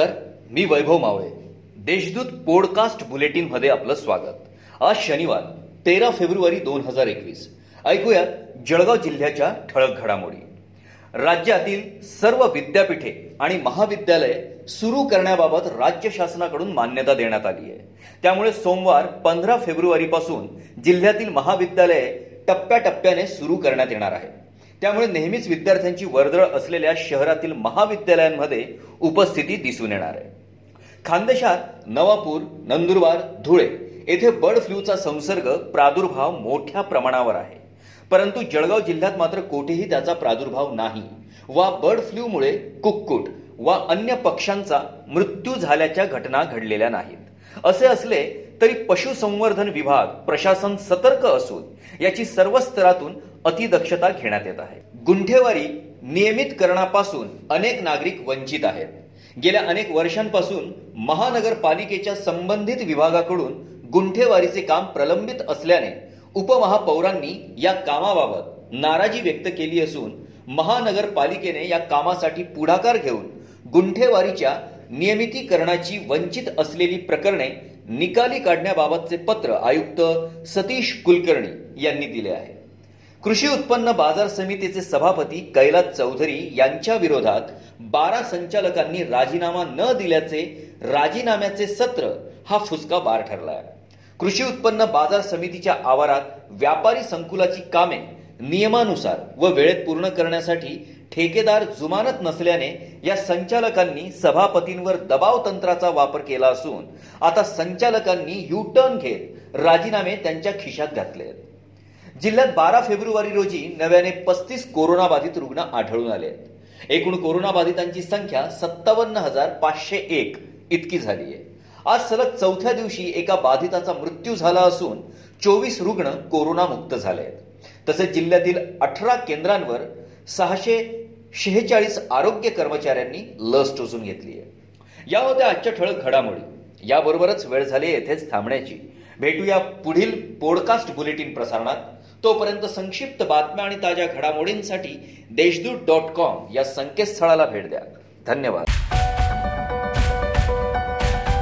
नमस्कार मी वैभव मावळे. देशदूत पॉडकास्ट बुलेटिनमध्ये आपलं स्वागत. आज शनिवार तेरा फेब्रुवारी दोन हजार एकवीस. ऐकूयात जळगाव जिल्ह्याच्या ठळक घडामोडी. राज्यातील सर्व विद्यापीठे आणि महाविद्यालये सुरू करण्याबाबत राज्य शासनाकडून मान्यता देण्यात आली आहे. त्यामुळे सोमवार पंधरा फेब्रुवारी पासून जिल्ह्यातील महाविद्यालये टप्प्याटप्प्याने सुरू करण्यात येणार आहे त्यामुळे नेहमीच विद्यार्थ्यांची वर्दळ असलेल्या शहरातील महाविद्यालयांमध्ये उपस्थिती दिसून येणार आहे. खानदेशात नवापूर नंदुरबार धुळे येथे बर्ड फ्लूचा संसर्ग प्रादुर्भाव मोठ्या प्रमाणावर आहे. परंतु जळगाव जिल्ह्यात मात्र कोठेही त्याचा प्रादुर्भाव नाही वा बर्ड फ्लूमुळे कुक्कुट वा अन्य पक्ष्यांचा मृत्यू झाल्याच्या घटना घडलेल्या नाहीत. असे असले तरी पशुसंवर्धन विभाग प्रशासन सतर्क असून याची सर्व स्तरातून अतिदक्षता घेण्यात येत आहे. गुंठेवारी नियमितकरणापासून अनेक नागरिक वंचित आहेत. गेल्या अनेक वर्षांपासून महानगरपालिकेच्या संबंधित विभागाकडून गुंठेवारीचे काम प्रलंबित असल्याने उपमहापौरांनी या कामाबाबत नाराजी व्यक्त केली असून महानगरपालिकेने या कामासाठी पुढाकार घेऊन गुंठेवारीच्या नियमितीकरणाची वंचित असलेली प्रकरणे निकाली काढण्याबाबतचे पत्र आयुक्त सतीश कुलकर्णी यांनी दिले आहे. कृषी उत्पन्न बाजार समितीचे सभापती कैलास चौधरी यांच्या विरोधात बारा संचालकांनी राजीनामा न दिल्याचे राजीनाम्याचे सत्र हा फुसका बार ठरला आहे. कृषी उत्पन्न बाजार समितीच्या आवारात व्यापारी संकुलाची कामे नियमानुसार व वेळेत पूर्ण करण्यासाठी ठेकेदार जुमानत नसल्याने या संचालकांनी सभापतींवर दबाव तंत्राचा वापर केला असून आता संचालकांनी यू टर्न घेत राजीनामे त्यांच्या खिशात घातले आहेत. जिल्ह्यात बारा फेब्रुवारी रोजी नव्याने पस्तीस कोरोनाबाधित रुग्ण आढळून आले आहेत. एकूण कोरोनाबाधितांची संख्या सत्तावन्न हजार पाचशे एक इतकी झाली आहे. आज सलग चौथ्या दिवशी एका बाधिताचा मृत्यू झाला असून चोवीस रुग्ण कोरोनामुक्त झाले आहेत. तसेच जिल्ह्यातील अठरा केंद्रांवर सहाशे शेहेचाळीस आरोग्य कर्मचाऱ्यांनी लस टोचून घेतली आहे. या होत्या आजच्या ठळक घडामोडी. याबरोबरच वेळ झाली येथेच थांबण्याची. भेटूया पुढील पॉडकास्ट बुलेटिन प्रसारणात. तोपर्यंत संक्षिप्त बातम्या आणि ताज्या घडामोडींसाठी देशदूत डॉट कॉम या संकेतस्थळाला भेट द्या. धन्यवाद.